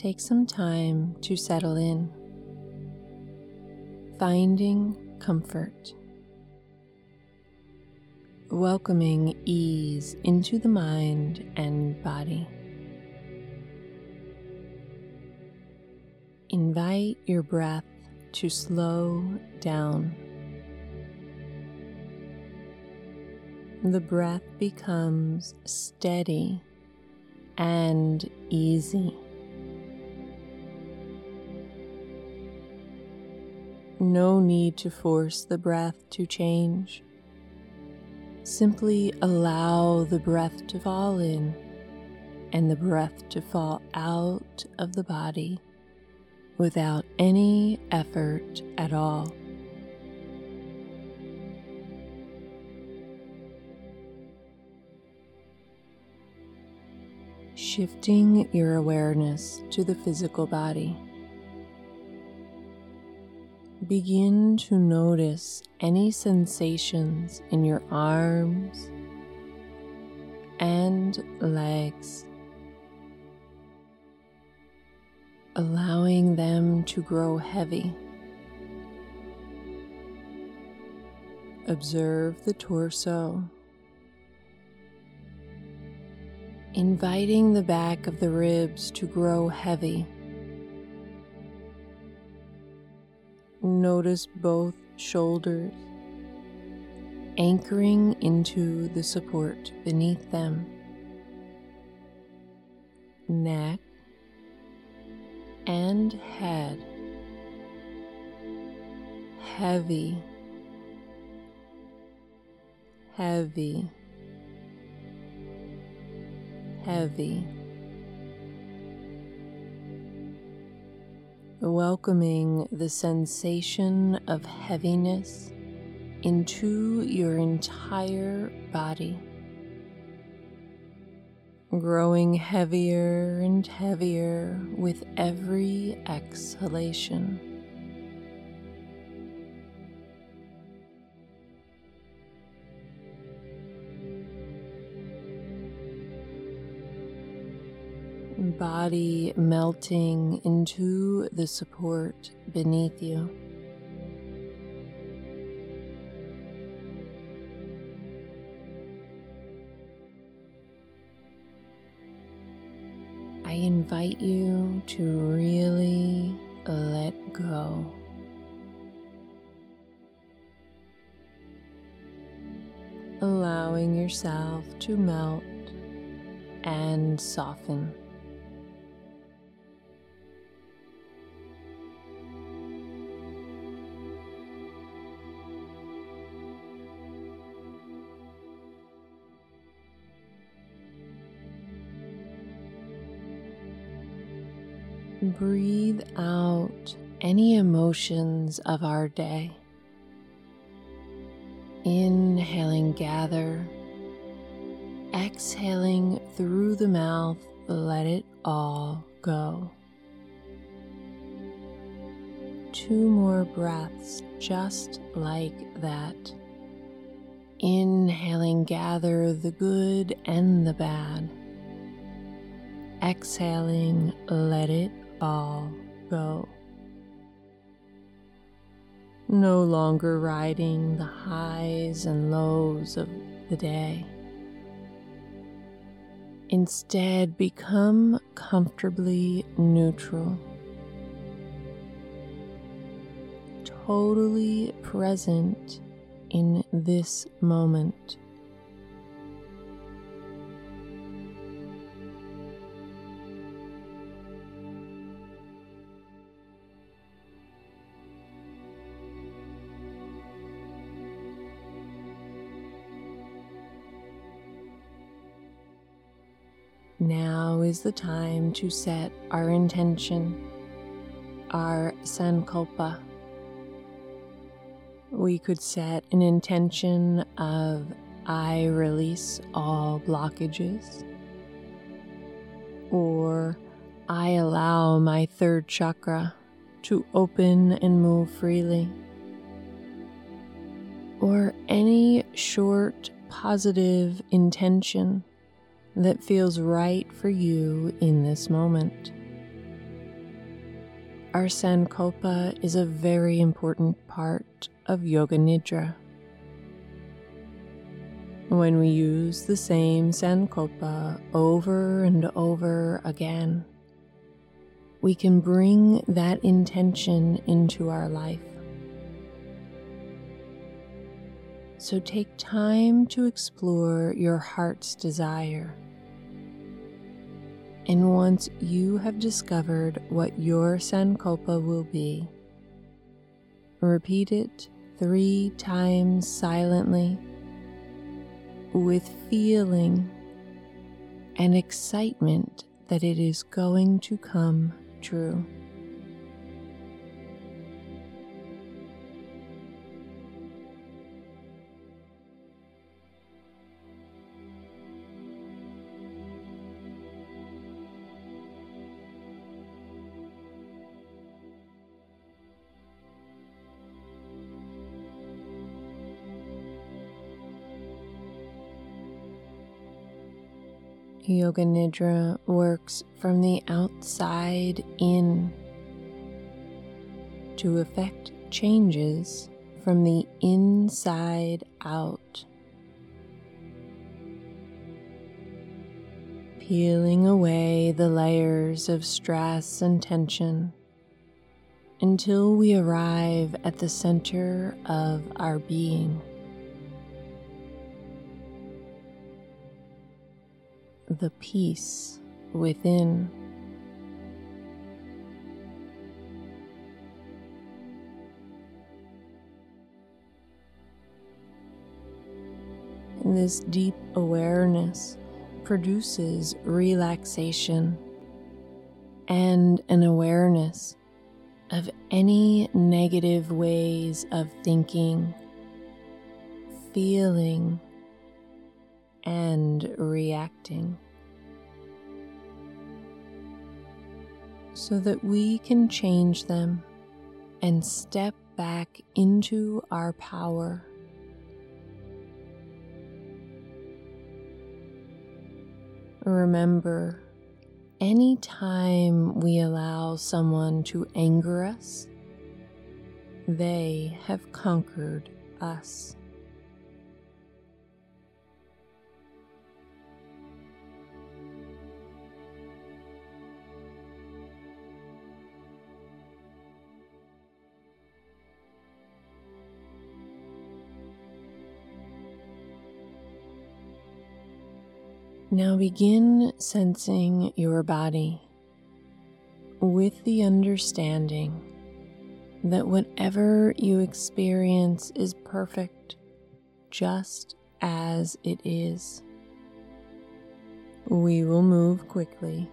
take some time to settle in, finding comfort, welcoming ease into the mind and body. Invite your breath to slow down. The breath becomes steady and easy. No need to force the breath to change. Simply allow the breath to fall in and the breath to fall out of the body without any effort at all. Shifting your awareness to the physical body. Begin to notice any sensations in your arms and legs, allowing them to grow heavy. Observe the torso, inviting the back of the ribs to grow heavy. Notice both shoulders anchoring into the support beneath them. Neck and head heavy, heavy, heavy. Welcoming the sensation of heaviness into your entire body, growing heavier and heavier with every exhalation. Body melting into the support beneath you. I invite you to really let go. Allowing yourself to melt and soften. Breathe out any emotions of our day. Inhaling, gather. Exhaling through the mouth, let it all go. Two more breaths just like that. Inhaling, gather the good and the bad. Exhaling, let it all go. No longer riding the highs and lows of the day. Instead, become comfortably neutral, totally present in this moment. Now is the time to set our intention, our sankalpa. We could set an intention of I release all blockages, or I allow my third chakra to open and move freely, or any short positive intention that feels right for you in this moment. our Sankalpa is a very important part of Yoga Nidra. When we use the same Sankalpa over and over again, we can bring that intention into our life. So take time to explore your heart's desire. And once you have discovered what your Sankalpa will be, repeat it three times silently with feeling and excitement that it is going to come true. Yoga Nidra works from the outside in to effect changes from the inside out. Peeling away the layers of stress and tension until we arrive at the center of our being. The peace within. This deep awareness produces relaxation and an awareness of any negative ways of thinking, feeling, and reacting so that we can change them and step back into our power. Remember, anytime we allow someone to anger us, they have conquered us. Now begin sensing your body with the understanding that whatever you experience is perfect just as it is. We will move quickly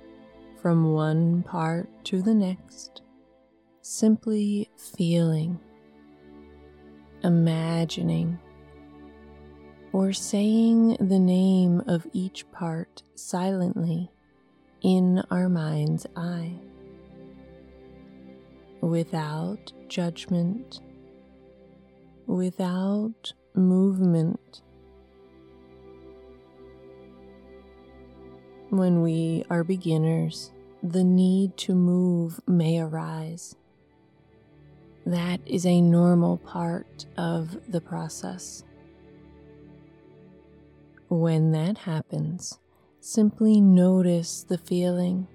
from one part to the next, simply feeling, imagining, or saying the name of each part silently in our mind's eye, without judgment, without movement. When we are beginners, the need to move may arise. That is a normal part of the process. When that happens, simply notice the feeling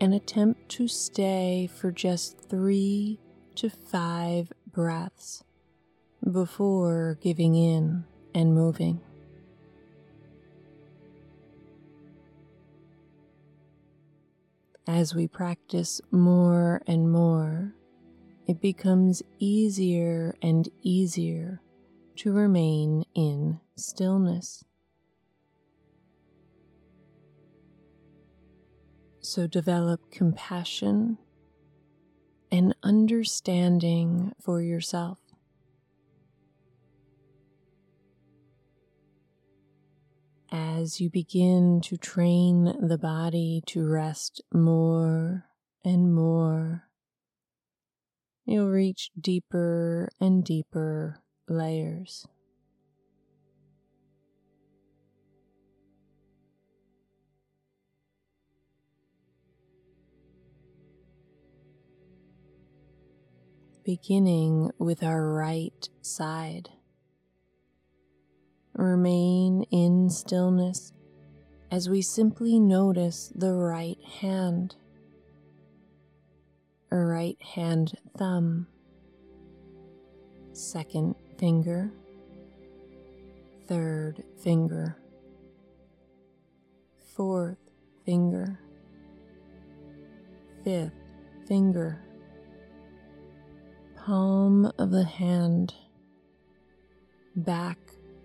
and attempt to stay for just three to five breaths before giving in and moving. As we practice more and more, it becomes easier and easier to remain in stillness. So develop compassion and understanding for yourself. As you begin to train the body to rest more and more, you'll reach deeper and deeper layers. Beginning with our right side. Remain in stillness as we simply notice the right hand, right hand thumb, second finger, third finger, fourth finger, fifth finger, palm of the hand, back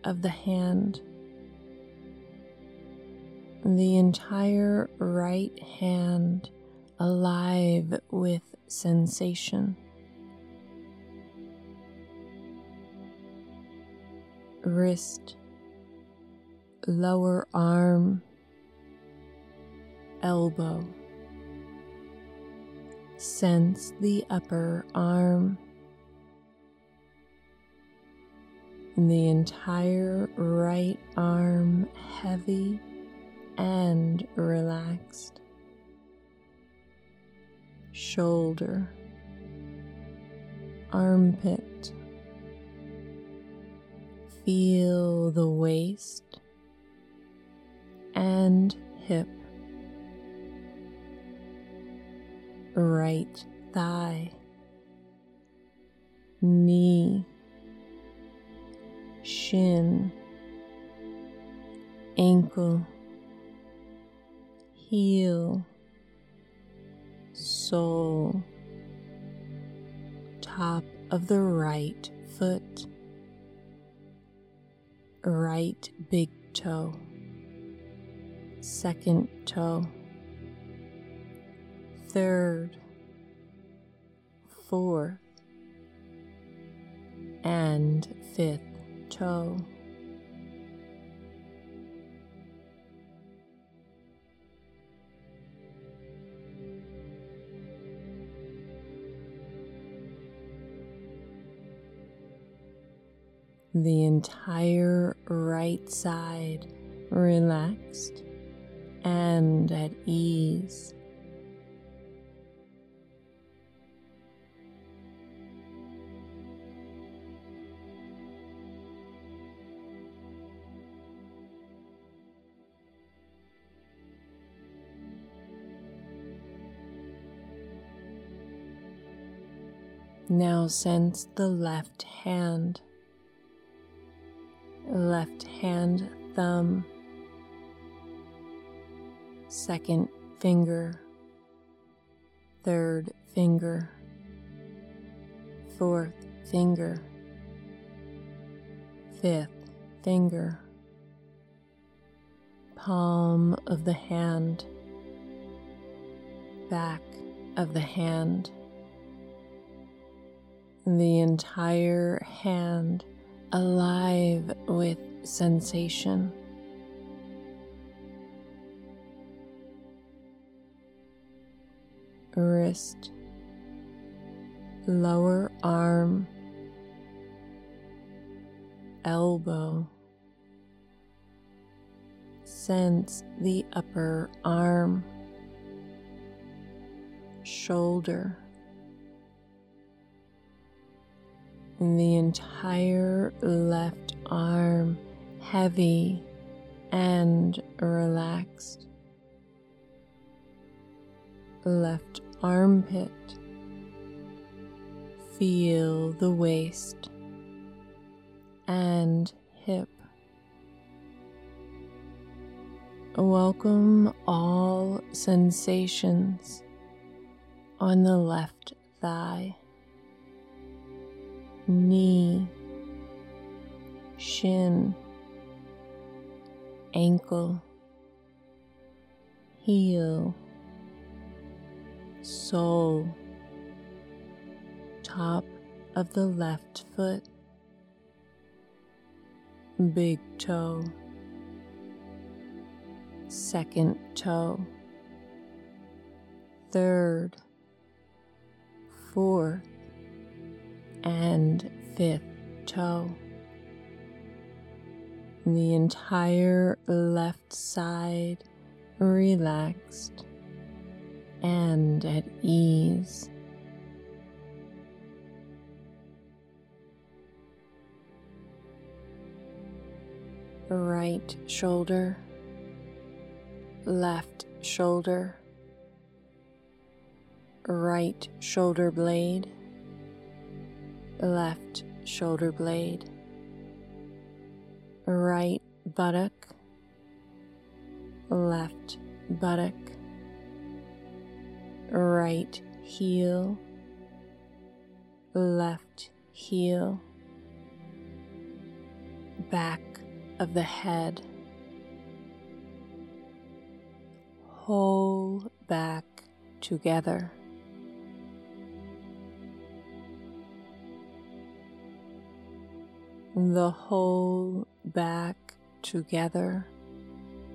of the hand, the entire right hand alive with sensation. Wrist, lower arm, elbow. Sense the upper arm. The entire right arm heavy and relaxed. Shoulder, armpit. Feel the waist and hip. Right thigh, knee, shin, ankle heel, sole, top of the right foot, right big toe, second toe, third, fourth, and fifth toe. the entire right side relaxed and at ease. Now sense the left hand. Left hand thumb, second finger, third finger, fourth finger, fifth finger, palm of the hand, back of the hand, the entire hand alive with sensation. Wrist, lower arm, elbow. Sense the upper arm, shoulder the entire left arm heavy and relaxed. Left armpit. Feel the waist and hip. Welcome all sensations on the left thigh knee, shin, ankle, heel, sole, top of the left foot, big toe, second toe, third, fourth, and fifth toe. The entire left side relaxed and at ease. Right shoulder, left shoulder, right shoulder blade, left shoulder blade, right buttock, left buttock, right heel, left heel, back of the head, whole back together. The whole back together,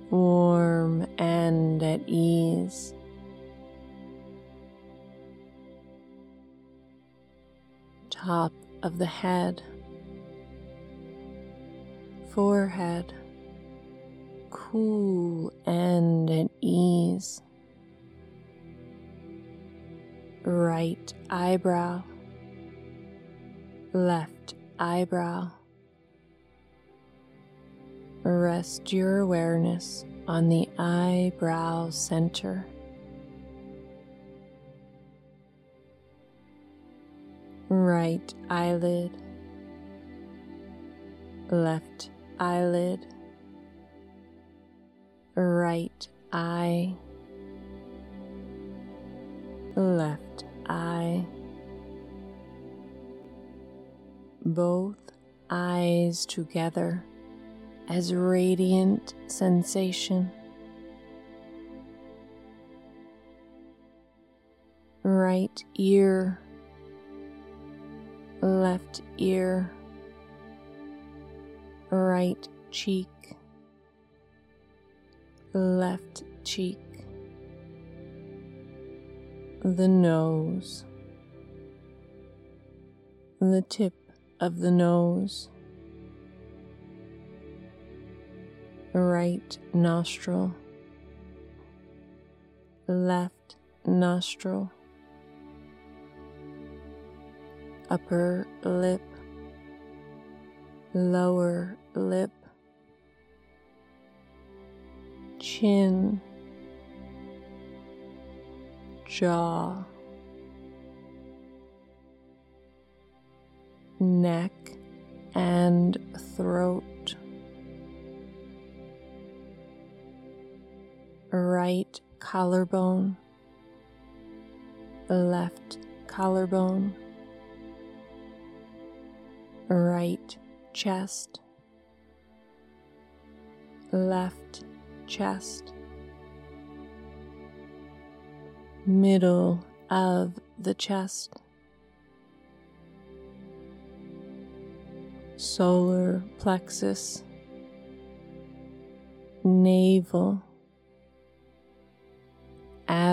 warm and at ease. Top of the head forehead, cool and at ease. Right eyebrow, left eyebrow. Rest your awareness on the eyebrow center. Right eyelid, left eyelid, right eye, left eye, both eyes together as radiant sensation. Right ear, left ear right cheek, left cheek, the nose, the tip of the nose, right nostril, left nostril, upper lip lower lip, chin, jaw, neck and throat, right collarbone, left collarbone, right chest, left chest, middle of the chest, solar plexus, navel,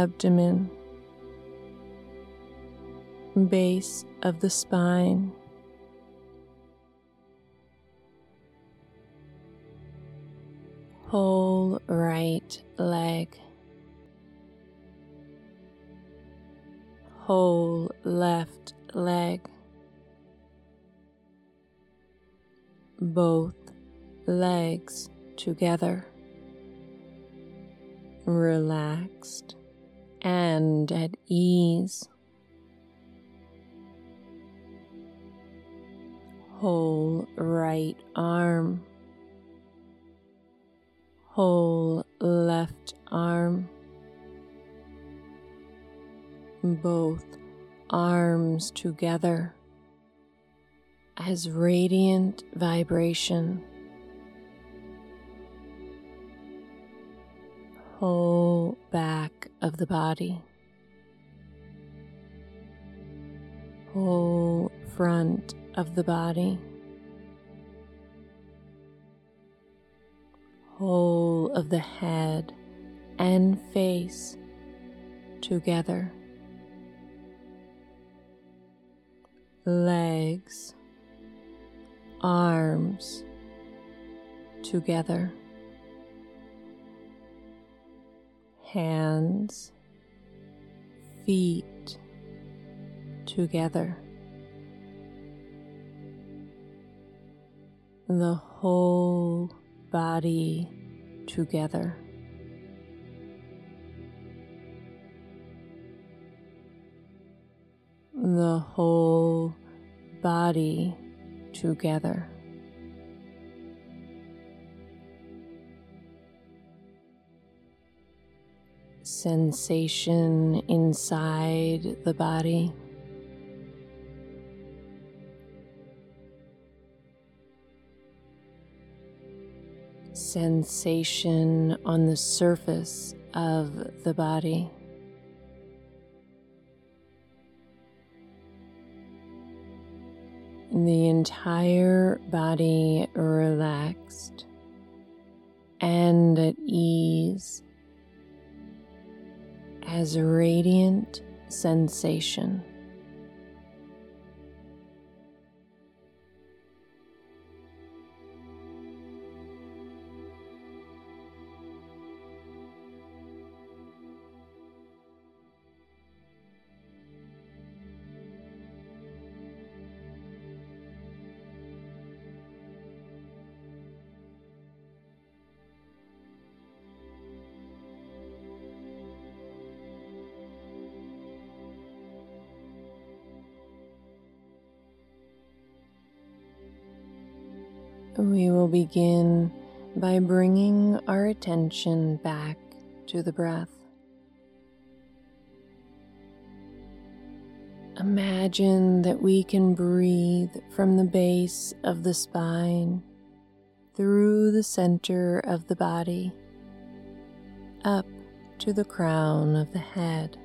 abdomen, base of the spine. whole right leg, whole left leg, both legs together, relaxed at ease. Whole right arm whole left arm, both arms together as radiant vibration. Whole back of the body, whole front of the body. whole of the head and face together. Legs, arms together. Hands, feet together. The whole body together. The whole body together. Sensation inside the body. Sensation on the surface of the body. the entire body relaxed and at ease as a radiant sensation. Begin by bringing our attention back to the breath. Imagine that we can breathe from the base of the spine through the center of the body up to the crown of the head,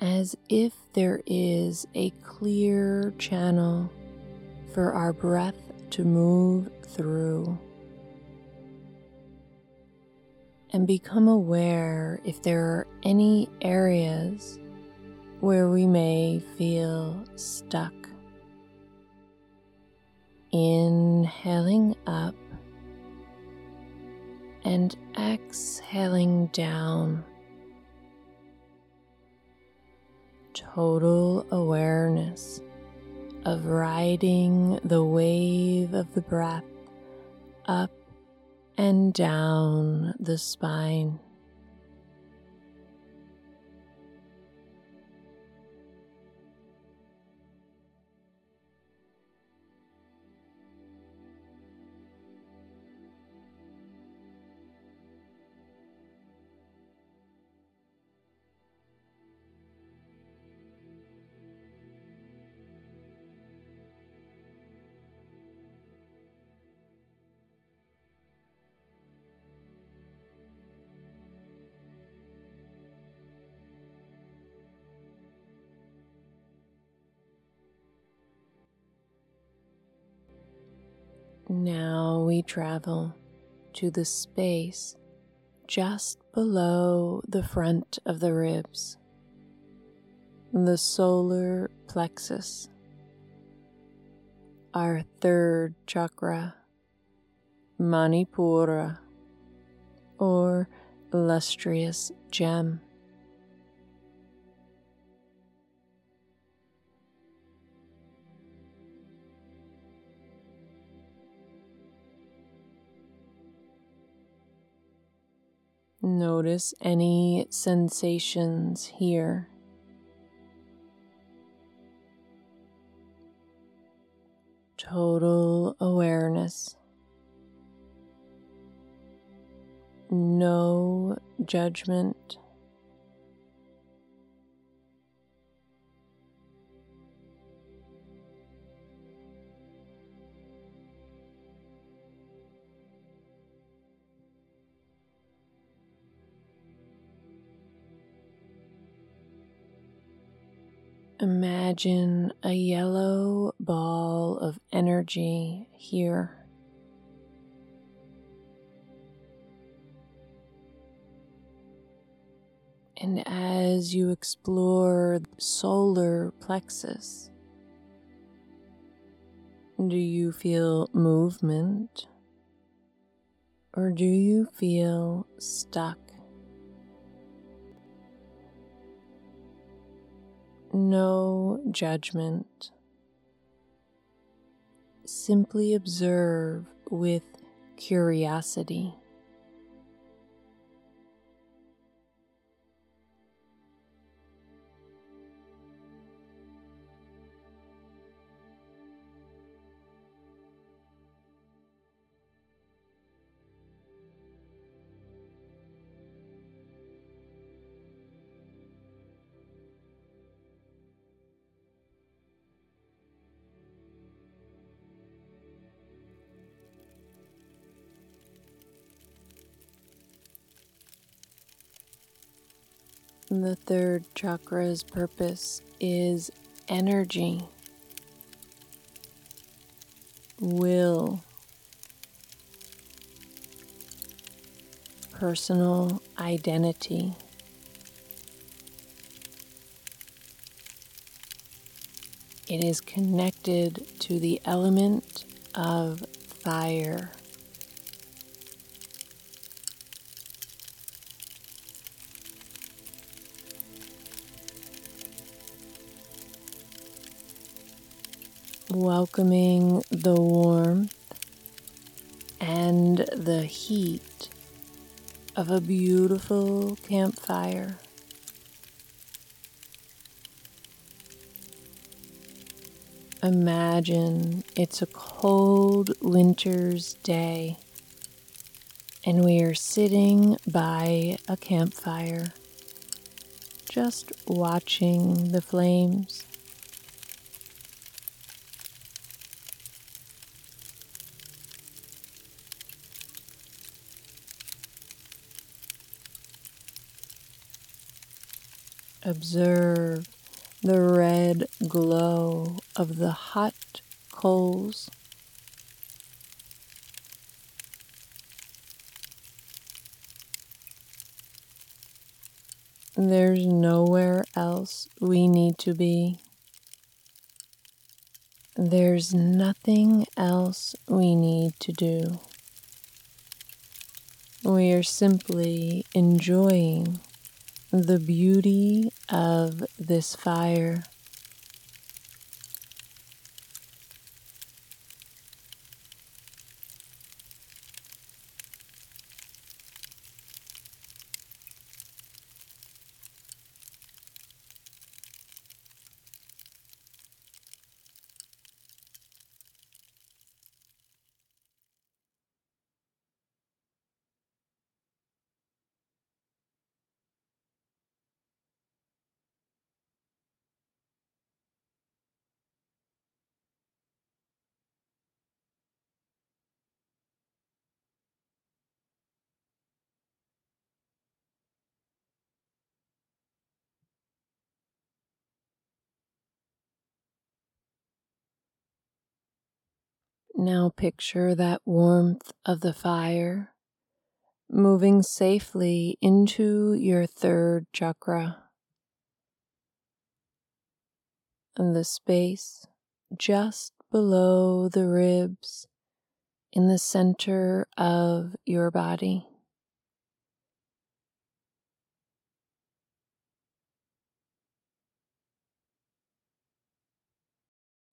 as if there is a clear channel for our breath to move through. And become aware if there are any areas where we may feel stuck. Inhaling up and exhaling down. Total awareness of riding the wave of the breath up and down the spine. We travel to the space just below the front of the ribs, the solar plexus, our third chakra, Manipura, or lustrous gem. Notice any sensations here. Total awareness. No judgment. Imagine a yellow ball of energy here. And as you explore the solar plexus, do you feel movement or do you feel stuck? No judgment. simply observe with curiosity. The third chakra's purpose is energy, will, personal identity. It is connected to the element of fire. Welcoming the warmth and the heat of a beautiful campfire. Imagine it's a cold winter's day and we are sitting by a campfire just watching the flames. Observe the red glow of the hot coals. There's nowhere else we need to be. There's nothing else we need to do. We are simply enjoying the beauty of this fire. Now picture that warmth of the fire moving safely into your third chakra. And the space just below the ribs in the center of your body.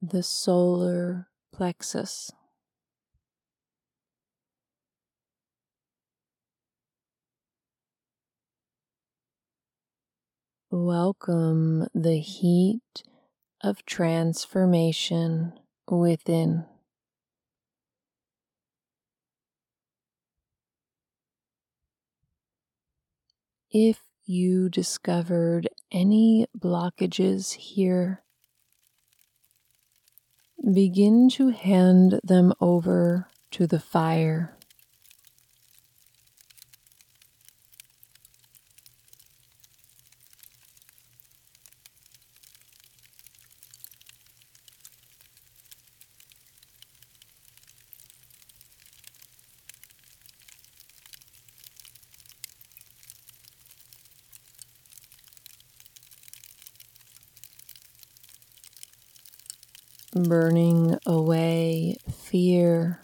The solar plexus. Welcome the heat of transformation within. If you discovered any blockages here, begin to hand them over to the fire. Burning away fear.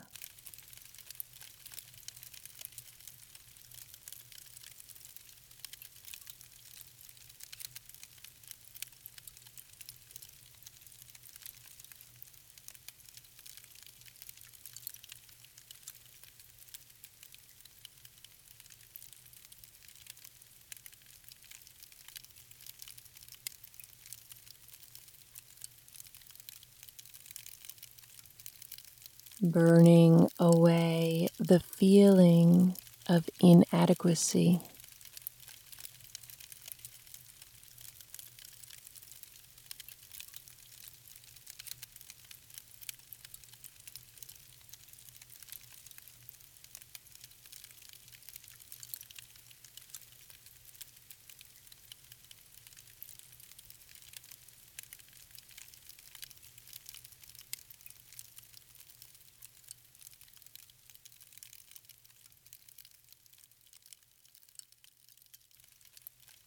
burning away the feeling of inadequacy.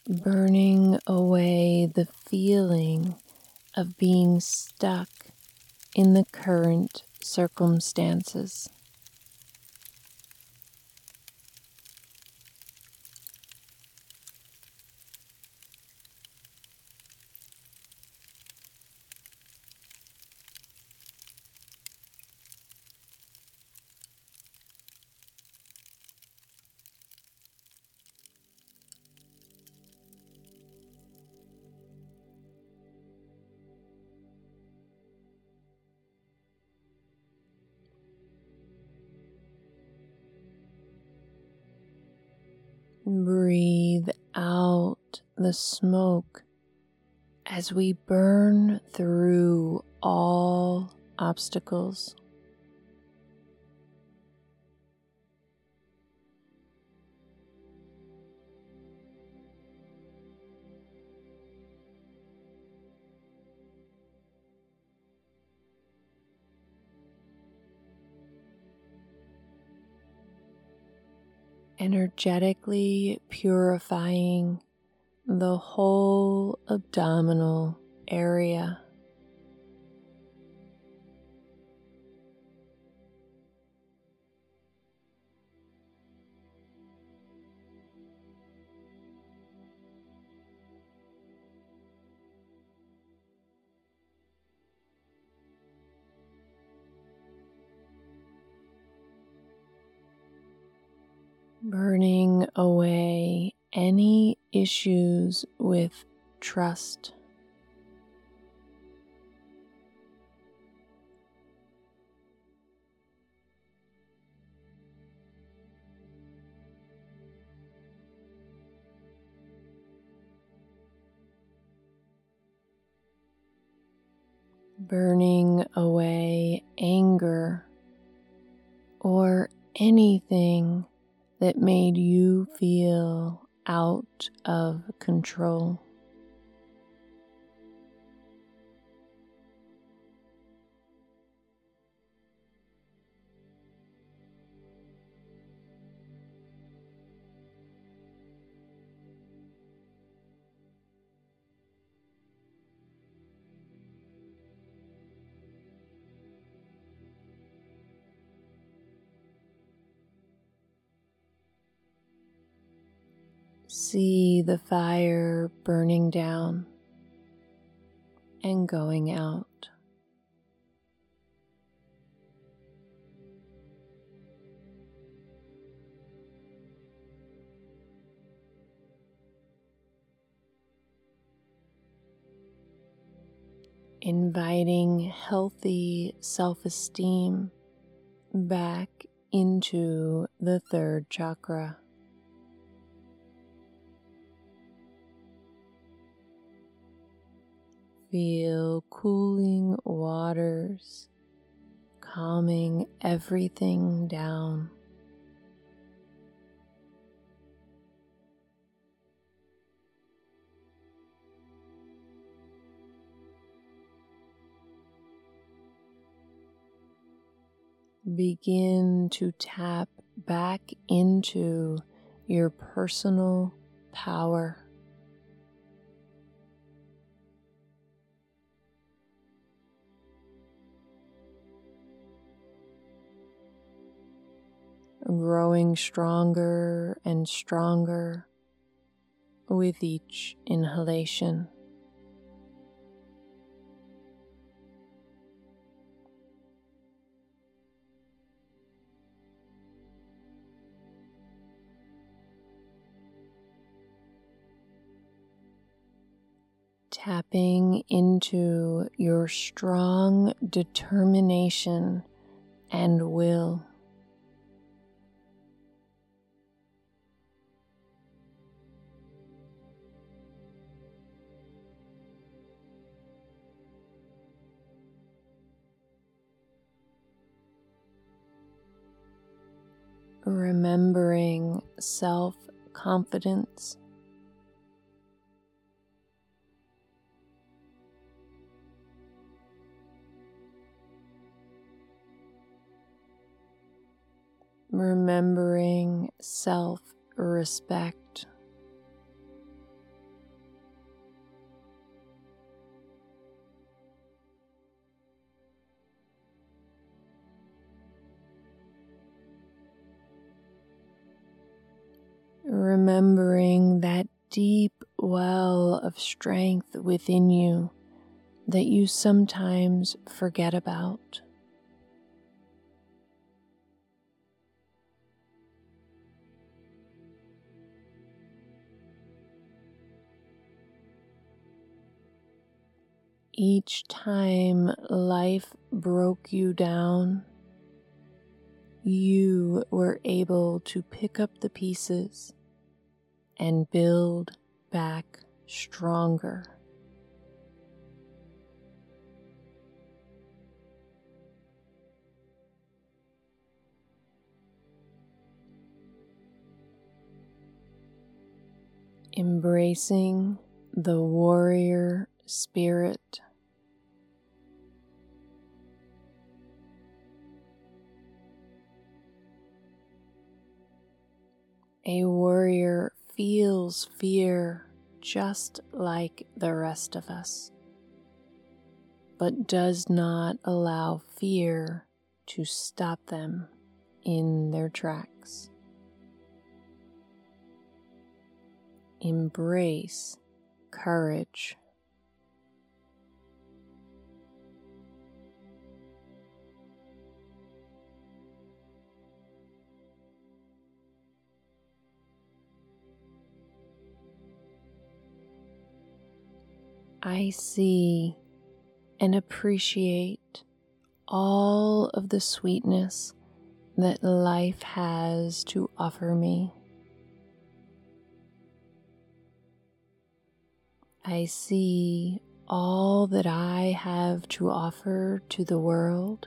Burning away the feeling of being stuck in the current circumstances. Smoke as we burn through all obstacles. energetically purifying the whole abdominal area. burning away any issues with trust. Burning away anger or anything that made you feel out of control. See the fire burning down and going out. Inviting healthy self esteem back into the third chakra. Feel cooling waters calming everything down. Begin to tap back into your personal power. Growing stronger and stronger with each inhalation. Tapping into your strong determination and will. Remembering self confidence. Remembering self respect. Remembering that deep well of strength within you that you sometimes forget about. Each time life broke you down, you were able to pick up the pieces and build back stronger. Embracing the warrior spirit. A warrior feels fear just like the rest of us, but does not allow fear to stop them in their tracks. Embrace courage. I see and appreciate all of the sweetness that life has to offer me. I see all that I have to offer to the world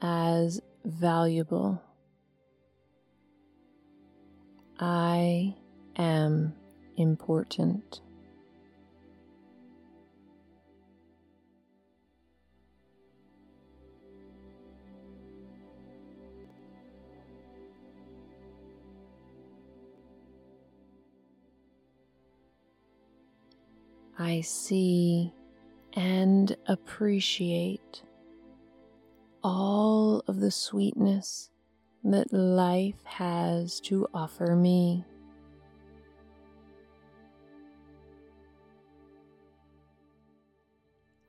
as valuable. I am important. I see and appreciate all of the sweetness that life has to offer me.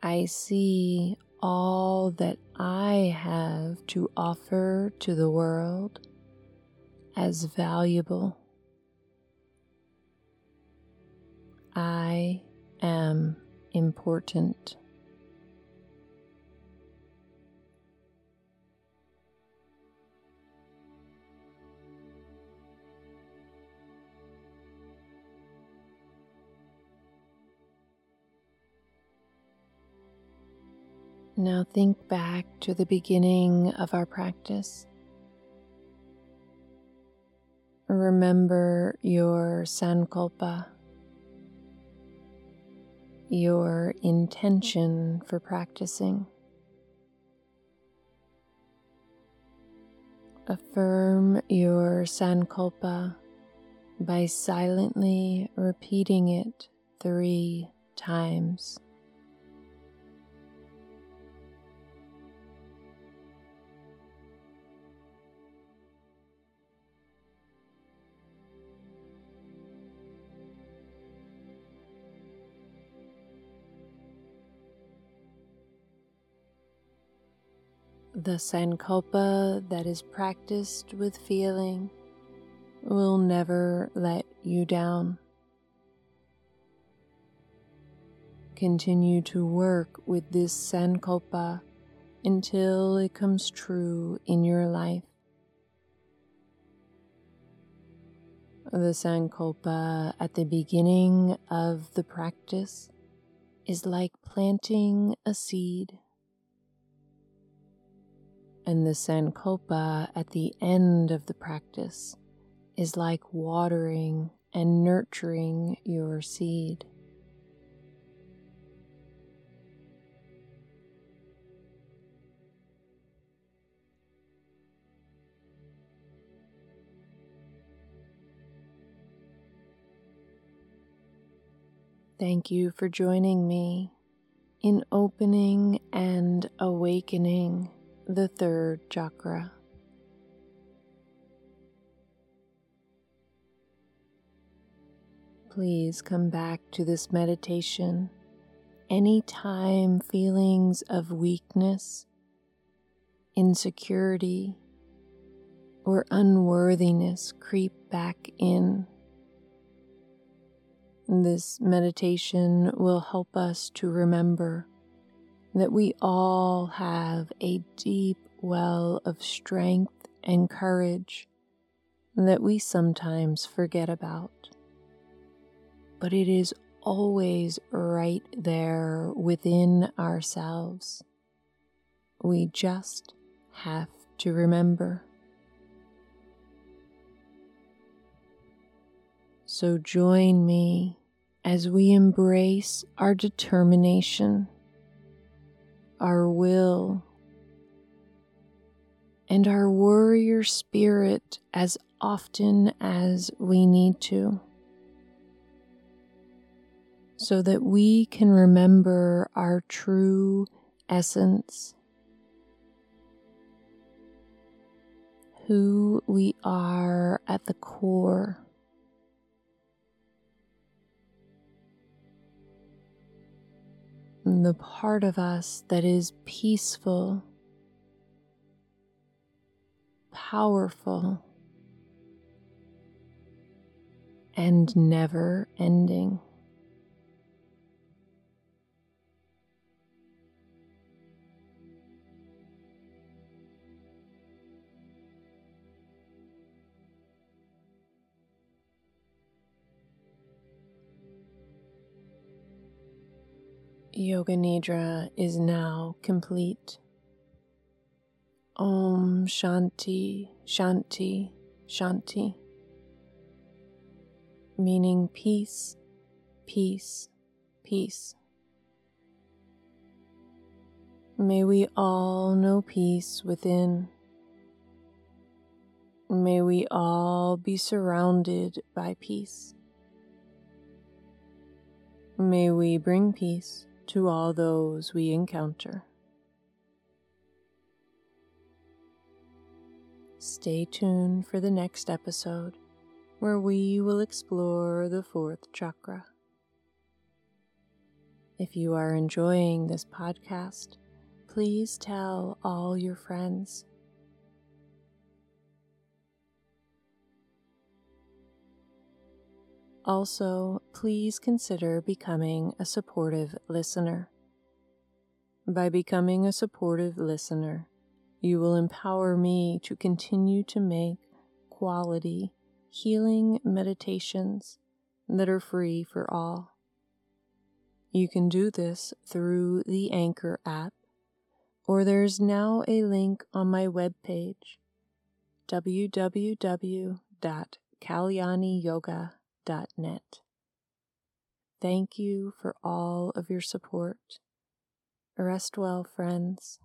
I see all that I have to offer to the world as valuable. I am important. Now think back to the beginning of our practice. Remember your sankalpa your intention for practicing. Affirm your sankalpa by silently repeating it three times. The sankalpa that is practiced with feeling will never let you down. Continue to work with this sankalpa until it comes true in your life. The Sankalpa at the beginning of the practice is like planting a seed. And the Sankalpa at the end of the practice is like watering and nurturing your seed. Thank you for joining me in opening and awakening the third chakra. Please come back to this meditation anytime feelings of weakness, insecurity, or unworthiness creep back in. This meditation will help us to remember that we all have a deep well of strength and courage that we sometimes forget about. But it is always right there within ourselves. We just have to remember. So join me as we embrace our determination, our will, and our warrior spirit as often as we need to, so that we can remember our true essence, who we are at the core. The part of us that is peaceful, powerful, and never ending. Yoga Nidra is now complete. Om Shanti, Shanti, Shanti. Meaning peace, peace, peace. May we all know peace within. May we all be surrounded by peace. May we bring peace to all those we encounter. Stay tuned for the next episode where we will explore the fourth chakra. If you are enjoying this podcast, please tell all your friends. Also, please consider becoming a supportive listener. By becoming a supportive listener, you will empower me to continue to make quality, healing meditations that are free for all. You can do this through the Anchor app, or there's now a link on my webpage, www.kalyaniyoga.com net. Thank you for all of your support. Rest well, friends.